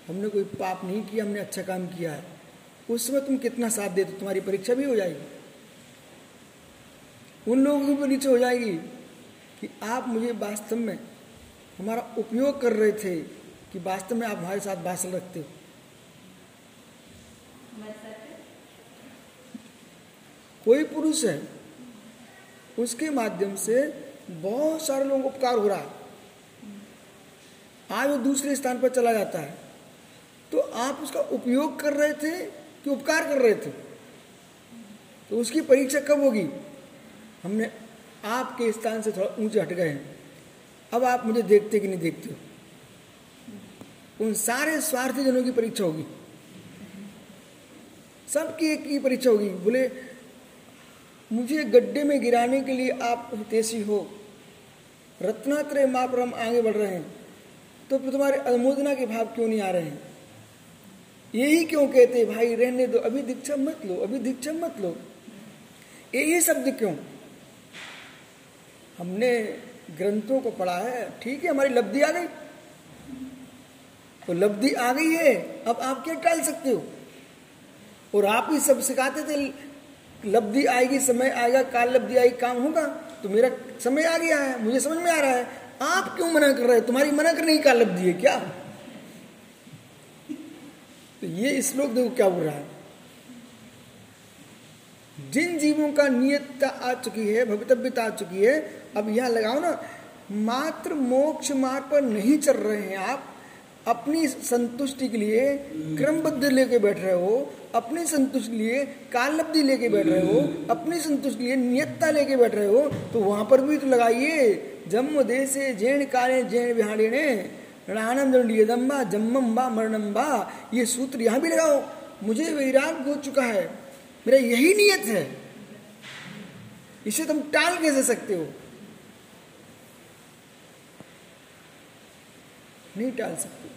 A: हमने कोई पाप नहीं किया, हमने अच्छा काम किया है। उस समय तुम कितना साथ देते तो तुम्हारी परीक्षा भी हो जाएगी। उन लोगों की परीक्षा हो जाएगी कि आप मुझे वास्तव में हमारा उपयोग कर रहे थे कि वास्तव में आप हमारे साथ बासल रखते हो। कोई पुरुष है, उसके माध्यम से बहुत सारे लोगों को उपकार हो रहा है। आज वो दूसरे स्थान पर चला जाता है। तो आप उसका उपयोग कर रहे थे कि उपकार कर रहे थे। तो उसकी परीक्षा कब होगी? हमने आपके स्थान से थोड़ा ऊँचे हट गए हैं। अब आप मुझे देखते कि नहीं देखते हो? उन सारे स्वार्थी जनों की परीक्षा होगी। सबकी एक ही परीक्षा होगी। बोले, मुझे गड्ढे में गिराने के लिए आप हितेशी हो। रत्नात्रय मापरम आगे बढ़ रहे हैं। तो तुम्हारे अनुमोदना के भाव क्यों नहीं आ रहे हैं? यही क्यों कहते भाई, रहने दो, अभी दीक्षा मत लो, अभी दीक्षा मत लो। यही शब्द क्यों? हमने ग्रंथों को पढ़ा है, ठीक है, हमारी लब्धि आ गई। तो लब्धि आ गई है, अब आप क्या टाल सकते हो? और आप ही सब सिखाते थे, लब्धि आएगी, समय आएगा, काल लब्धि आएगी काम होगा तो मेरा समय आ गया है, मुझे समझ में आ रहा है। आप क्यों मना कर रहे हैं? तुम्हारी मना करने की काल लब्धि है क्या? तो ये श्लोक देखो क्या बोल रहा है? जिन जीवों का नियतता आ चुकी है, भवितव्यता आ चुकी है, अब यहाँ लगाओ ना, मात्र मोक्ष मार्ग पर नहीं चल रहे हैं आप। अपनी संतुष्टि के लिए क्रमबद्ध लेके बैठ रहे हो, अपनी संतुष्टि के लिए कालब्धि लेके बैठ रहे हो, अपनी संतुष्टि के लिए नियतता लेके बैठ रहे हो तो वहाँ पर भी तो लगाइए। जम्म देशे जैन काले जैन बिहाड़ी ने रणम बा मरणम बा ये सूत्र यहाँ भी लगाओ। मुझे वैराग हो चुका है। मेरा यही नियत है। इसे तुम टाल कैसे सकते हो? नहीं टाल सकते।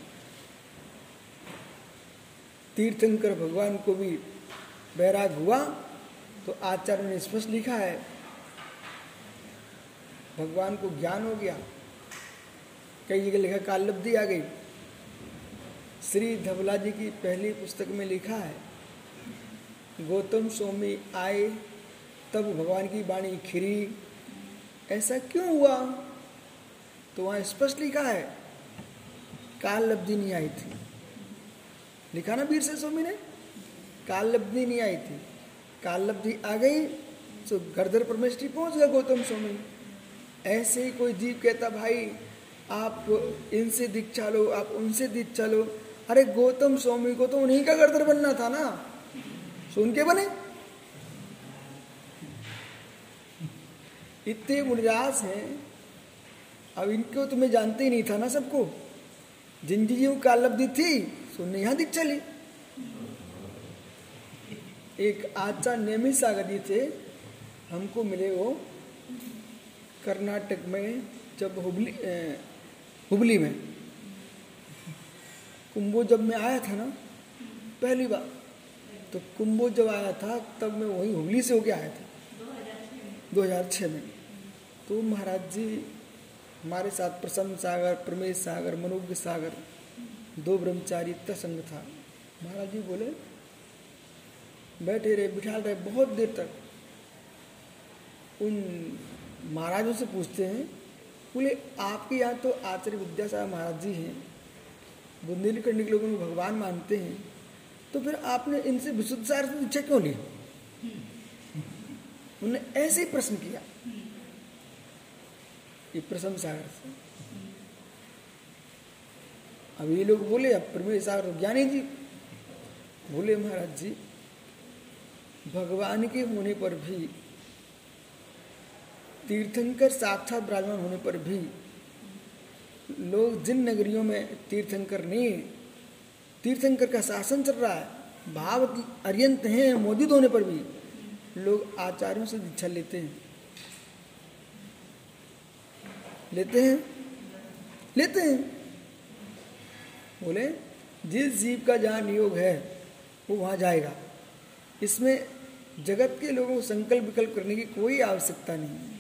A: तीर्थंकर भगवान को भी बैराग हुआ तो आचार्य ने स्पष्ट लिखा है, भगवान को ज्ञान हो गया। कई जगह लिखा कालब्धि आ गई। श्री धवला जी की पहली पुस्तक में लिखा है, गौतम स्वामी आए, तब भगवान की वाणी खिरी। ऐसा क्यों हुआ? तो वहाँ स्पष्ट लिखा है, काल लब्धि नहीं आई थी। लिखा ना वीर से स्वामी ने? काल लब्धि नहीं आई थी। काल लब्धि आ गई तो गर्दर परमेश्वरी पहुँच गया गौतम स्वामी। ऐसे ही कोई जीव कहता, भाई आप इनसे दीक्षा लो आप उनसे दीक्षा लो अरे गौतम स्वामी को तो उन्हीं का गर्दर बनना था ना। सुन के बने? इतने मुनिराज हैं। अब इनको तो मैं जानते ही नहीं था ना सबको। जिन जी का लब्धि थी, सुनने यहाँ दीक्षा ली एक आचार्य नियमित सागर थे। हमको मिले वो कर्नाटक में जब हुबली हुबली में। कुंभो जब मैं आया था ना, पहली बार तो कुंभो जब आया था, तब मैं वही हुबली से होके आया था। 2006 में। तो महाराज जी, हमारे साथ प्रसन्न सागर प्रमेश सागर, मनोज्ञ सागर, दो ब्रह्मचारी संग था। महाराज जी बोले, बैठे रहे बिठा रहे, बहुत देर तक। उन महाराजों से पूछते हैं बोले, आपके यहाँ तो आचार्य विद्यासागर महाराज जी हैं, बुंदेलखंड के लोगों को भगवान मानते हैं तो फिर आपने इनसे विशुद्ध सार से दीक्षा क्यों ली उन्होंने ऐसे ही प्रश्न किया। ये प्रसन्न सागर से। अब ये लोग बोले, अब प्रमेश सागर ज्ञानी जी। बोले महाराज जी, भगवान के होने पर भी तीर्थंकर साक्षात विराजमान होने पर भी। लोग जिन नगरियों में तीर्थंकर नहीं, तीर्थंकर का शासन चल रहा है, भाव अर्यंत हैं मौजूद होने पर भी, लोग आचार्यों से दीक्षा लेते हैं। लेते हैं? लेते हैं। बोले, जिस जीव का जहाँ नियोग है, वो वहाँ जाएगा। इसमें जगत के लोगों को संकल्प विकल्प करने की कोई आवश्यकता नहीं है।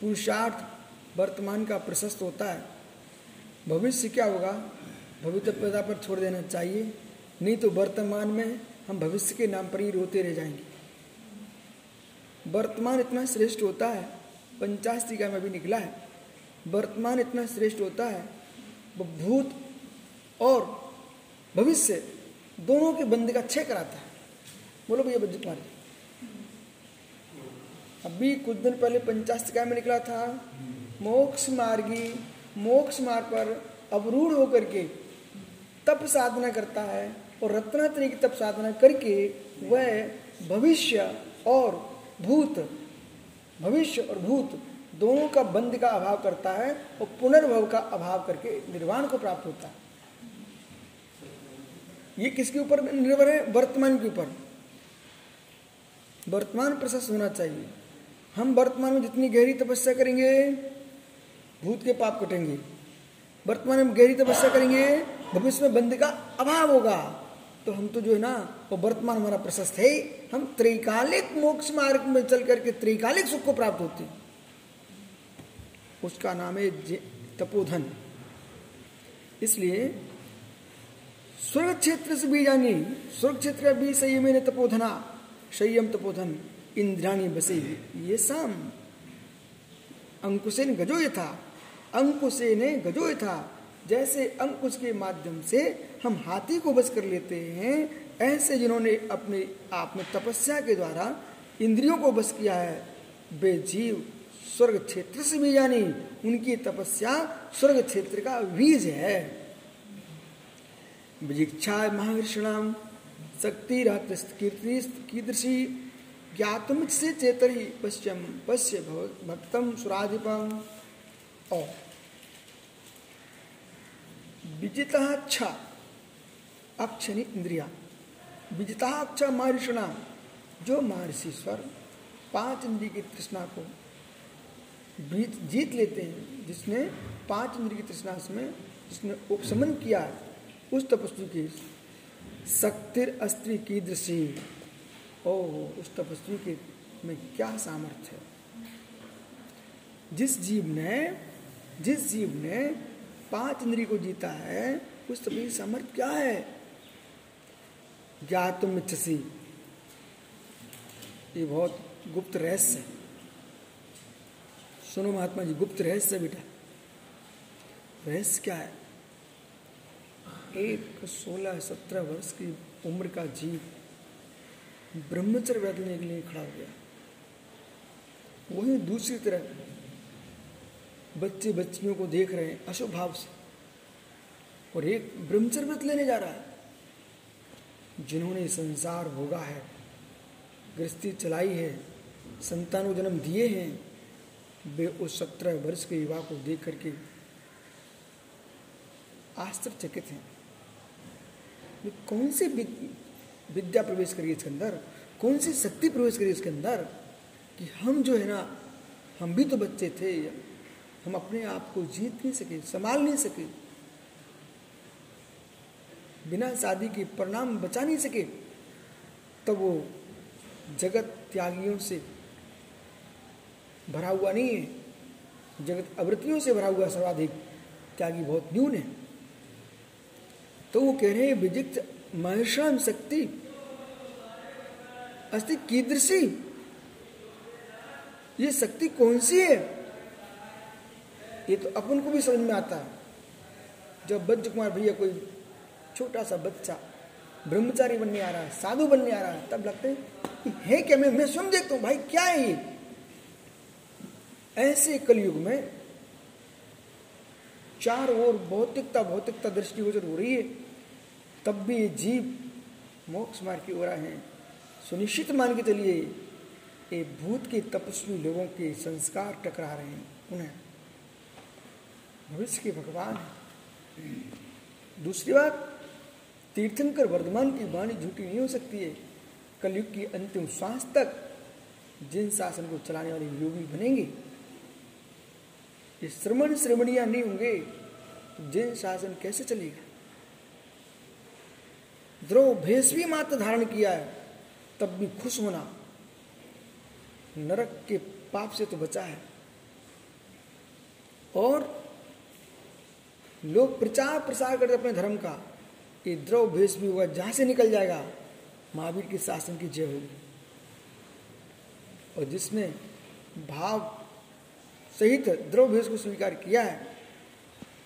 A: पुरुषार्थ वर्तमान का प्रशस्त होता है। भविष्य क्या होगा? पैदा पर छोड़ देना चाहिए। नहीं तो वर्तमान में हम भविष्य के नाम पर ही रोते रह जाएँगे। वर्तमान इतना श्रेष्ठ होता है, पंचाश टीका में भी निकला है। वर्तमान इतना श्रेष्ठ होता है, भूत और भविष्य दोनों के बंदे का क्षय कराता है। बोलो भैया बज्जू कुमार। अभी कुछ दिन पहले पंचास्तिका में निकला था। मोक्ष मार्गी, मोक्ष मार्ग पर अवरूढ़ होकर के तप साधना करता है और रत्नात्री की तप साधना करके वह भविष्य और भूत, भविष्य और भूत दोनों का बंद का अभाव करता है और पुनर्भव का अभाव करके निर्वाण को प्राप्त होता है। ये किसके ऊपर निर्भर है? वर्तमान के ऊपर। वर्तमान प्रशस्त होना चाहिए। हम वर्तमान में जितनी गहरी तपस्या करेंगे, भूत के पाप कटेंगे। वर्तमान में गहरी तपस्या करेंगे, भविष्य में बंद का अभाव होगा। तो हम तो जो है ना, वो वर्तमान हमारा प्रशस्त है। हम त्रिकालिक मोक्ष मार्ग में चल करके त्रिकालिक सुख को प्राप्त होते उसका नाम है तपोधन। इसलिए स्वर्ग क्षेत्र से भी जानी स्वर्ग क्षेत्र का सही मैंने तपोधना। संयम तपोधन। इंद्राणी बसे ये शाम अंकुशेन गजो ये था। अंकुशे ने गजो था। जैसे अंकुश के माध्यम से हम हाथी को बस कर लेते हैं, ऐसे जिन्होंने अपने आप में तपस्या के द्वारा इंद्रियों को बस किया है। वे जीव स्वर्ग क्षेत्र से भी जानी उनकी तपस्या स्वर्ग क्षेत्र का बीज है। विजिक्षा महाविष्णाम शक्ति कीदृशी ज्ञातम से चेतरी। पश्चिम पश्य भक्तम सुराधिपम। और विजिता अच्छा अक्षनि इंद्रिया विजिता अच्छा मारिषणा जो महर्षिश्वर पाँच इंद्रिय की तृष्णा को जीत लेते हैं, जिसने पाँच इंद्रिय की तृष्णा में, जिसने उपशमन किया उस तपस्वी की शक्तिर अस्त्री की दृष्टि। ओ उस तपस्वी के में क्या सामर्थ्य है? जिस जीव ने, जिस जीव ने पाँच इंद्री को जीता है, उस तपस्वी सामर्थ्य क्या है? ज्ञातुम इच्छसी ये बहुत गुप्त रहस्य है। सुनो महात्मा जी, गुप्त रहस्य बेटा। रहस्य क्या है? एक सोलह सत्रह वर्ष की उम्र का जीव ब्रह्मचर्य बैठने के लिए खड़ा हो गया। वही दूसरी तरफ़ बच्चे बच्चियों को देख रहे हैं अशुभ भाव से। और एक ब्रह्मचर्य व्रत लेने जा रहा है। जिन्होंने संसार भोगा है, गृहस्थी चलाई है, संतान जन्म दिए हैं, वे उस सत्रह वर्ष के युवा को देख करके आश्चर्यचकित हैं। कौन सी विद्या प्रवेश करिए इसके अंदर। कौन सी शक्ति प्रवेश करिए इसके अंदर कि हम जो है ना, हम भी तो बच्चे थे, हम अपने आप को जीत नहीं सके, संभाल नहीं सके, बिना शादी के परिणाम बचा नहीं सके, तब तो वो जगत त्यागियों से भरा हुआ नहीं है। जगत अवृत्तियों से भरा हुआ सर्वाधिक त्यागी बहुत न्यून है। तो वो कह रहे हैं, विजित महेश्वरम शक्ति, अस्थि कीदृशी, ये शक्ति कौन सी है? ये तो अपन को भी समझ में आता है। जब बज्ज कुमार भैया कोई छोटा सा बच्चा ब्रह्मचारी बनने आ रहा है, साधु बनने आ रहा है, तब लगते हैं है क्या मैं मैं स्वयं देखता हूँ, भाई क्या है ये? ऐसे कलयुग में चार ओर भौतिकता भौतिकता दृष्टि गोचर हो रही है। तब भी ये जीव मोक्ष मार्ग की ओर है। सुनिश्चित मान के चलिए ये भूत के तपस्वी लोगों के संस्कार टकरा रहे हैं, उन्हें। भविष्य के भगवान दूसरी बात, तीर्थंकर वर्धमान की वाणी झूठी नहीं हो सकती है। कलयुग की अंतिम श्वास तक जिन शासन को चलाने वाले योगी बनेंगे, ये श्रमण श्रमणिया नहीं होंगे तो जिन शासन कैसे चलेगा? द्रोह भेष भी मात्र धारण किया है, तब भी खुश होना नरक के पाप से तो बचा है। और लोग प्रचार प्रसार करते अपने धर्म का ये द्रव भेष भी हुआ जहाँ से निकल जाएगा, महावीर के शासन की जय होगी। और जिसने भाव सहित द्रव भेष को स्वीकार किया है,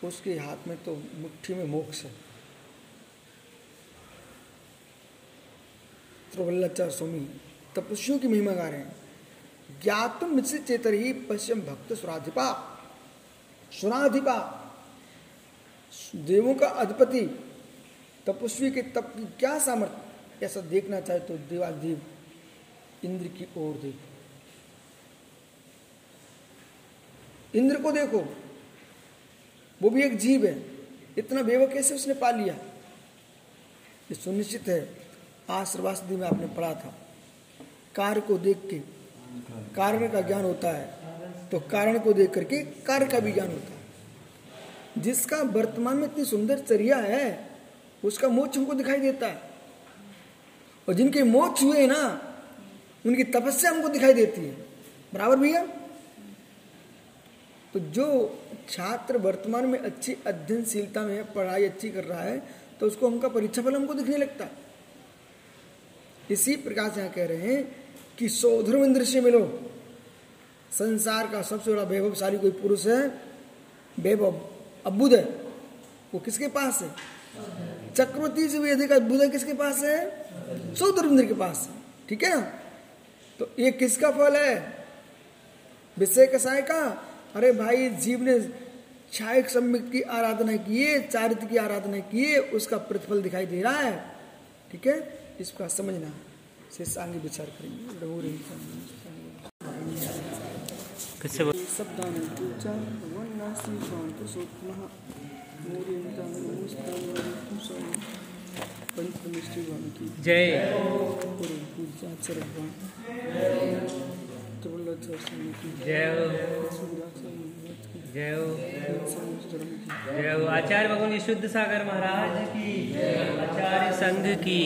A: उसके हाथ में तो मुट्ठी में मोक्ष है। त्रिवल्लाचार स्वामी, तपस्वियों की महिमा गा रहे हैं। ज्ञातुम मिश्रित चेतर ही पश्चिम भक्त सुराधिपा। सुराधिपा, देवों का अधिपति, तपस्वी के तप की क्या सामर्थ्य? ऐसा देखना चाहे तो देवादेव इंद्र की ओर देखो। इंद्र को देखो। वो भी एक जीव है। इतना बेवक कैसे उसने पा लिया? ये सुनिश्चित है आज सर्वास्ति में आपने पढ़ा था। कार्य को देख के, कारण का ज्ञान होता है तो कारण को देख करके कार्य का भी ज्ञान होता है। जिसका वर्तमान में इतनी सुंदर चर्या है, उसका मोक्ष हमको दिखाई देता है। और जिनके मोक्ष हुए ना, उनकी तपस्या हमको दिखाई देती है। बराबर भैया? तो जो छात्र वर्तमान में अच्छी अध्ययनशीलता में पढ़ाई अच्छी कर रहा है तो उसको उनका परीक्षा फल हमको दिखने लगता है। इसी प्रकार से यहाँ कह रहे हैं कि सौधर्म इंद्र से मिलो। संसार का सबसे बड़ा वैभवशाली कोई पुरुष है, वैभव अबुद है। वो किसके पास है? चक्रवर्ती से भी अधिक अद्भुत है, किसके पास है? सौधर्मेंद्र के पास है। ठीक है तो ये किसका फल है? विषय कसाय का? अरे भाई, जीव ने छायक सम्यक की आराधना किए चारित्र की आराधना किए उसका प्रतिफल दिखाई दे रहा है। ठीक है? इसका समझना। शेष आगे विचार करेंगे।
C: जय। जय। जय हो। जय हो। आचार्य भगवान विशुद्ध सागर महाराज की। आचार्य संघ की।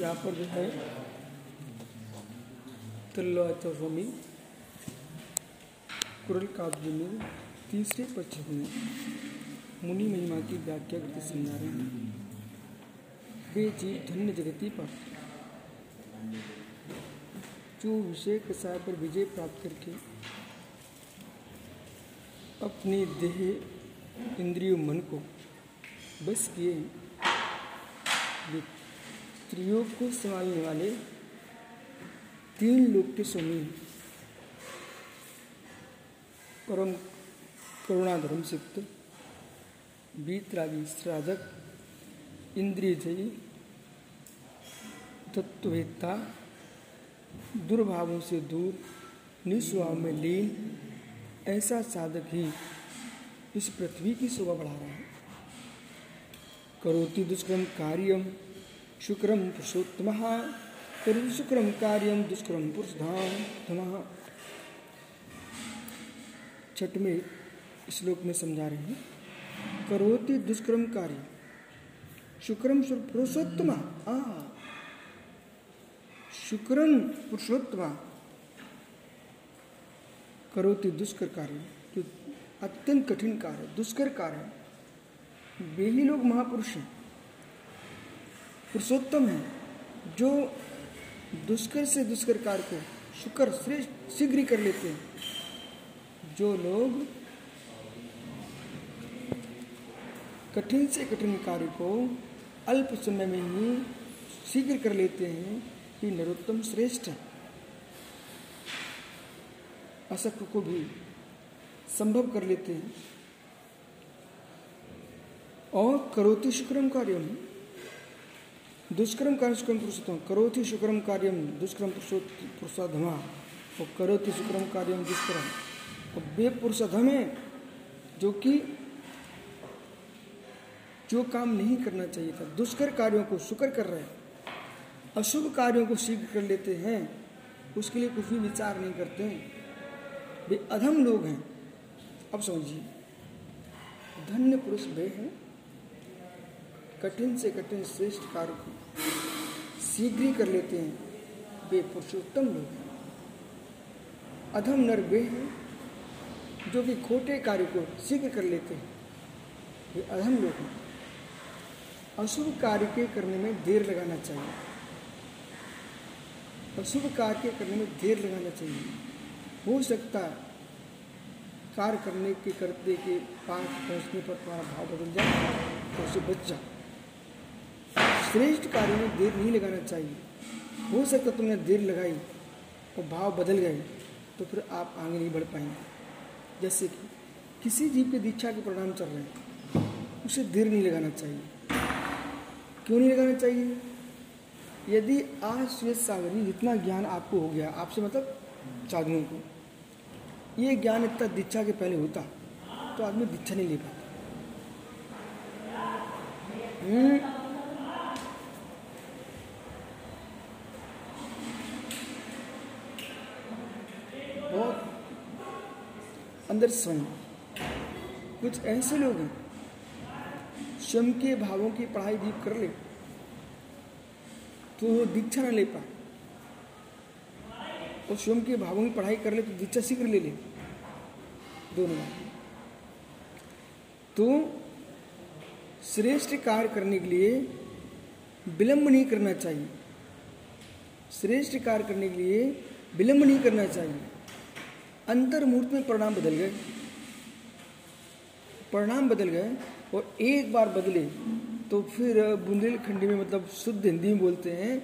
A: यहाँ पर जो है स्वामी, कुरल काव्य में तीसरे पक्षक में मुनि महिमा की व्याख्या करके समझा रहे हैं। वे धन्य जगति पर जो विषय कसाय पर विजय प्राप्त करके अपने देह इंद्रियों मन को बस किए स्त्रियों को संभालने वाले तीन लोग के स्वामी। परम करुणा धर्म सिक्त बीतरागी श्राधक इंद्रिय जयी तत्ववेत्ता दुर्भावों से दूर निस्वभाव में लीन, ऐसा साधक ही इस पृथ्वी की शोभा बढ़ा रहा है। करोति दुष्कर्म कार्यम शुक्रम पुरुषोत्तम, करोति शुक्रम कार्यम दुष्कर्म पुरुष धाम छठ में श्लोक में समझा रहे हैं, करोति दुष्कर्म कार्य शुक्रम पुरुषोत्तम। आ शुक्रम पुरुषोत्तम। करोति दुष्कर कार्य, जो अत्यंत कठिन कार्य, दुष्कर कार्य वे ही लोग महापुरुष हैं। पुरुषोत्तम है, जो दुष्कर से दुष्कर कार्य को शुक्र श्रेष्ठ शीघ्र कर लेते हैं। जो लोग कठिन से कठिन कार्य को अल्प समय में ही शीघ्र कर लेते हैं ये नरोत्तम श्रेष्ठ है। असक को भी संभव कर लेते हैं। और करोति शुक्रम कार्यम, दुष्कर्म कार्य शुक्रम पुरुषोत्तम, करोति शुक्रम कार्यम, दुष्कर्म पुरुषोत्तमा और करोति शुक्रम कार्यम दुष्कर्म। और वे पुरुषोत्तम है जो कि जो काम नहीं करना चाहिए था। दुष्कर कार्यों को शुक्र कर रहे हैं। अशुभ कार्यों को शीघ्र कर लेते हैं, उसके लिए कुछ भी विचार नहीं करते वे अधम लोग हैं। अब समझिए, धन्य पुरुष वे हैं, कठिन से कठिन श्रेष्ठ कार्य को शीघ्र ही कर लेते हैं। वे पुरुषोत्तम लोग हैं। अधम नर वे हैं, जो कि खोटे कार्य को शीघ्र कर लेते हैं। वे अधम लोग हैं। अशुभ कार्य के करने में देर लगाना चाहिए। अशुभ कार्य करने में देर लगाना चाहिए। हो सकता है कार्य करने के, करते के पास पहुँचने पर तुम्हारा भाव बदल जाए तो उसे बच जाओ। श्रेष्ठ कार्य में देर नहीं लगाना चाहिए। हो सकता तुमने देर लगाई और भाव बदल गए तो फिर आप आगे नहीं बढ़ पाएँगे। जैसे कि किसी जीव के दीक्षा के परिणाम चल रहे हैं, उसे देर नहीं लगाना चाहिए। क्यों नहीं लगाना चाहिए? यदि आज श्वेत सागरी जितना ज्ञान आपको हो गया आपसे मतलब साधुओं को ये ज्ञान इतना दीक्षा के पहले होता तो आदमी दीक्षा नहीं ले पाता। हम्म, बहुत अंदर स्वयं। कुछ ऐसे लोग हैं स्वयं के भावों की पढ़ाई दीप कर ले तो वो दीक्षा न ले पाए और स्वयं के भावों की पढ़ाई कर ले तो दीक्षा शीघ्र ले ले। दोनों तो श्रेष्ठ कार्य करने के लिए विलंब नहीं करना चाहिए। श्रेष्ठ कार्य करने के लिए विलंब नहीं करना चाहिए। अंतर मुहूर्त में परिणाम बदल गए। परिणाम बदल गए और एक बार बदले तो फिर बुंदेलखंडी में मतलब शुद्ध हिंदी में बोलते हैं,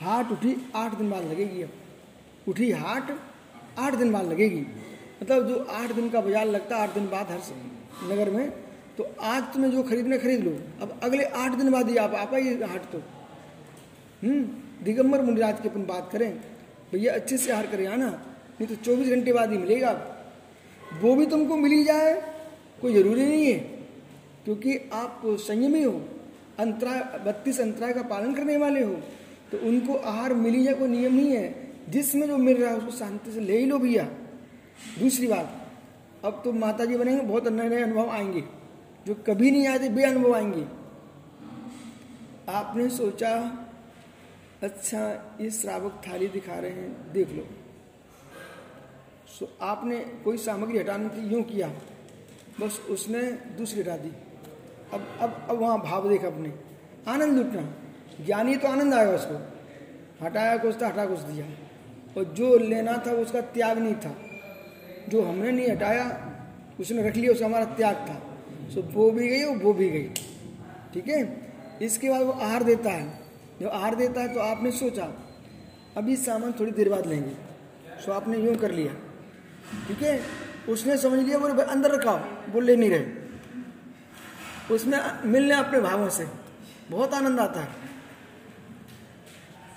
A: हाट उठी आठ दिन बाद लगेगी अब। उठी हाट आठ दिन बाद लगेगी। मतलब जो आठ दिन का बाज़ार लगता है, आठ दिन बाद हर नगर में तो आज तुम्हें जो खरीदना खरीद लो। अब अगले आठ दिन बाद ही आप आ पाइए हाट तो। हम्म दिगंबर मुनिराज की अपन बात करें, भैया अच्छे से हार कर आना नहीं तो चौबीस घंटे बाद ही मिलेगा। वो भी तुमको मिल ही जाए, कोई ज़रूरी नहीं है। क्योंकि आप संयमी हो अंतराय बत्तीस अंतराय का पालन करने वाले हो तो उनको आहार मिली जाए, कोई नियम नहीं है। जिसमें जो मिल रहा है, उसको शांति से ले ही लो भैया। दूसरी बात, अब तो माता जी बनेंगे, बहुत नए नए अनुभव आएँगे, जो कभी नहीं आए थे, बे अनुभव आएँगे। आपने सोचा अच्छा ये श्रावक थाली दिखा रहे हैं, देख लो। सो आपने कोई सामग्री हटाने यूँ किया? बस उसने दूसरी हटा दी। अब अब अब वहाँ भाव देख अपने। आनंद लुटना। ज्ञानी तो आनंद आया उसको। हटाया कुछ था, हटा कुछ दिया। और जो लेना था उसका त्याग नहीं था। जो हमने नहीं हटाया, उसने रख लिया, उसका हमारा त्याग था। सो वो भी गई और वो भी गई। ठीक है? इसके बाद वो आहार देता है। जब आहार देता है तो आपने सोचा, अभी सामान थोड़ी देर बाद लेंगे। सो आपने यूँ कर लिया। ठीक है? उसने समझ लिया, बोले अंदर रखा वो ले नहीं रहे। उसमें मिलने अपने भावों से बहुत आनंद आता है।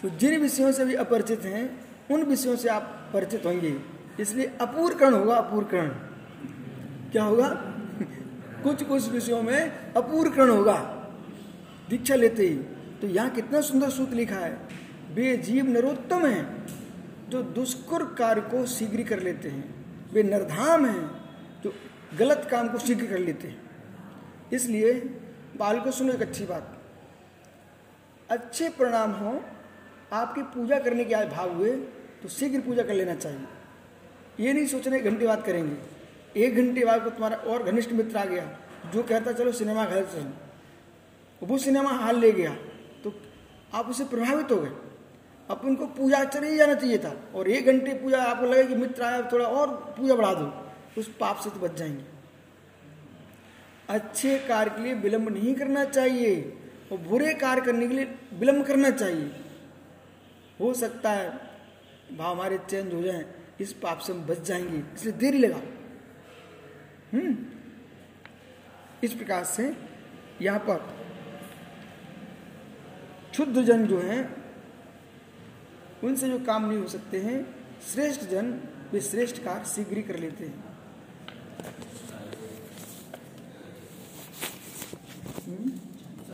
A: तो जिन विषयों से भी अपरिचित हैं, उन विषयों से आप परिचित होंगे। इसलिए अपूर्करण होगा, अपूर्करण। क्या होगा? कुछ कुछ विषयों में अपूर्करण होगा। दीक्षा लेते ही। तो यहाँ कितना सुंदर सूत्र लिखा है। वे जीव नरोत्तम है, जो दुष्कुर कार्य को शीघ्र कर लेते हैं। वे नरधाम हैं, जो गलत काम को शीघ्र कर लेते हैं। इसलिए बाल को सुनो, एक अच्छी बात। अच्छे परिणाम हो, आपकी पूजा करने के आए भाव हुए तो शीघ्र पूजा कर लेना चाहिए। ये नहीं सोचना एक घंटे बाद करेंगे। एक घंटे बाद को तुम्हारा और घनिष्ठ मित्र आ गया, जो कहता, चलो, सिनेमा घर चलो। वो सिनेमा हाल ले गया तो आप उससे प्रभावित हो गए। अब उनको पूजा चले ही जाना चाहिए था, और एक घंटे पूजा आपको लगे कि मित्र आया, थोड़ा और पूजा बढ़ा दो, उस पाप से तो बच जाएँगे। अच्छे कार्य के लिए विलंब नहीं करना चाहिए और बुरे कार्य करने के लिए विलंब करना चाहिए। हो सकता है भाव हमारे चेंज हो जाए, इस पाप से हम बच जाएँगे, इसलिए देरी लगा। हम्म। इस प्रकार से यहाँ पर क्षुद्र जन जो हैं, उनसे जो काम नहीं हो सकते हैं, श्रेष्ठ जन वे श्रेष्ठ कार्य शीघ्र कर लेते हैं। Hmm?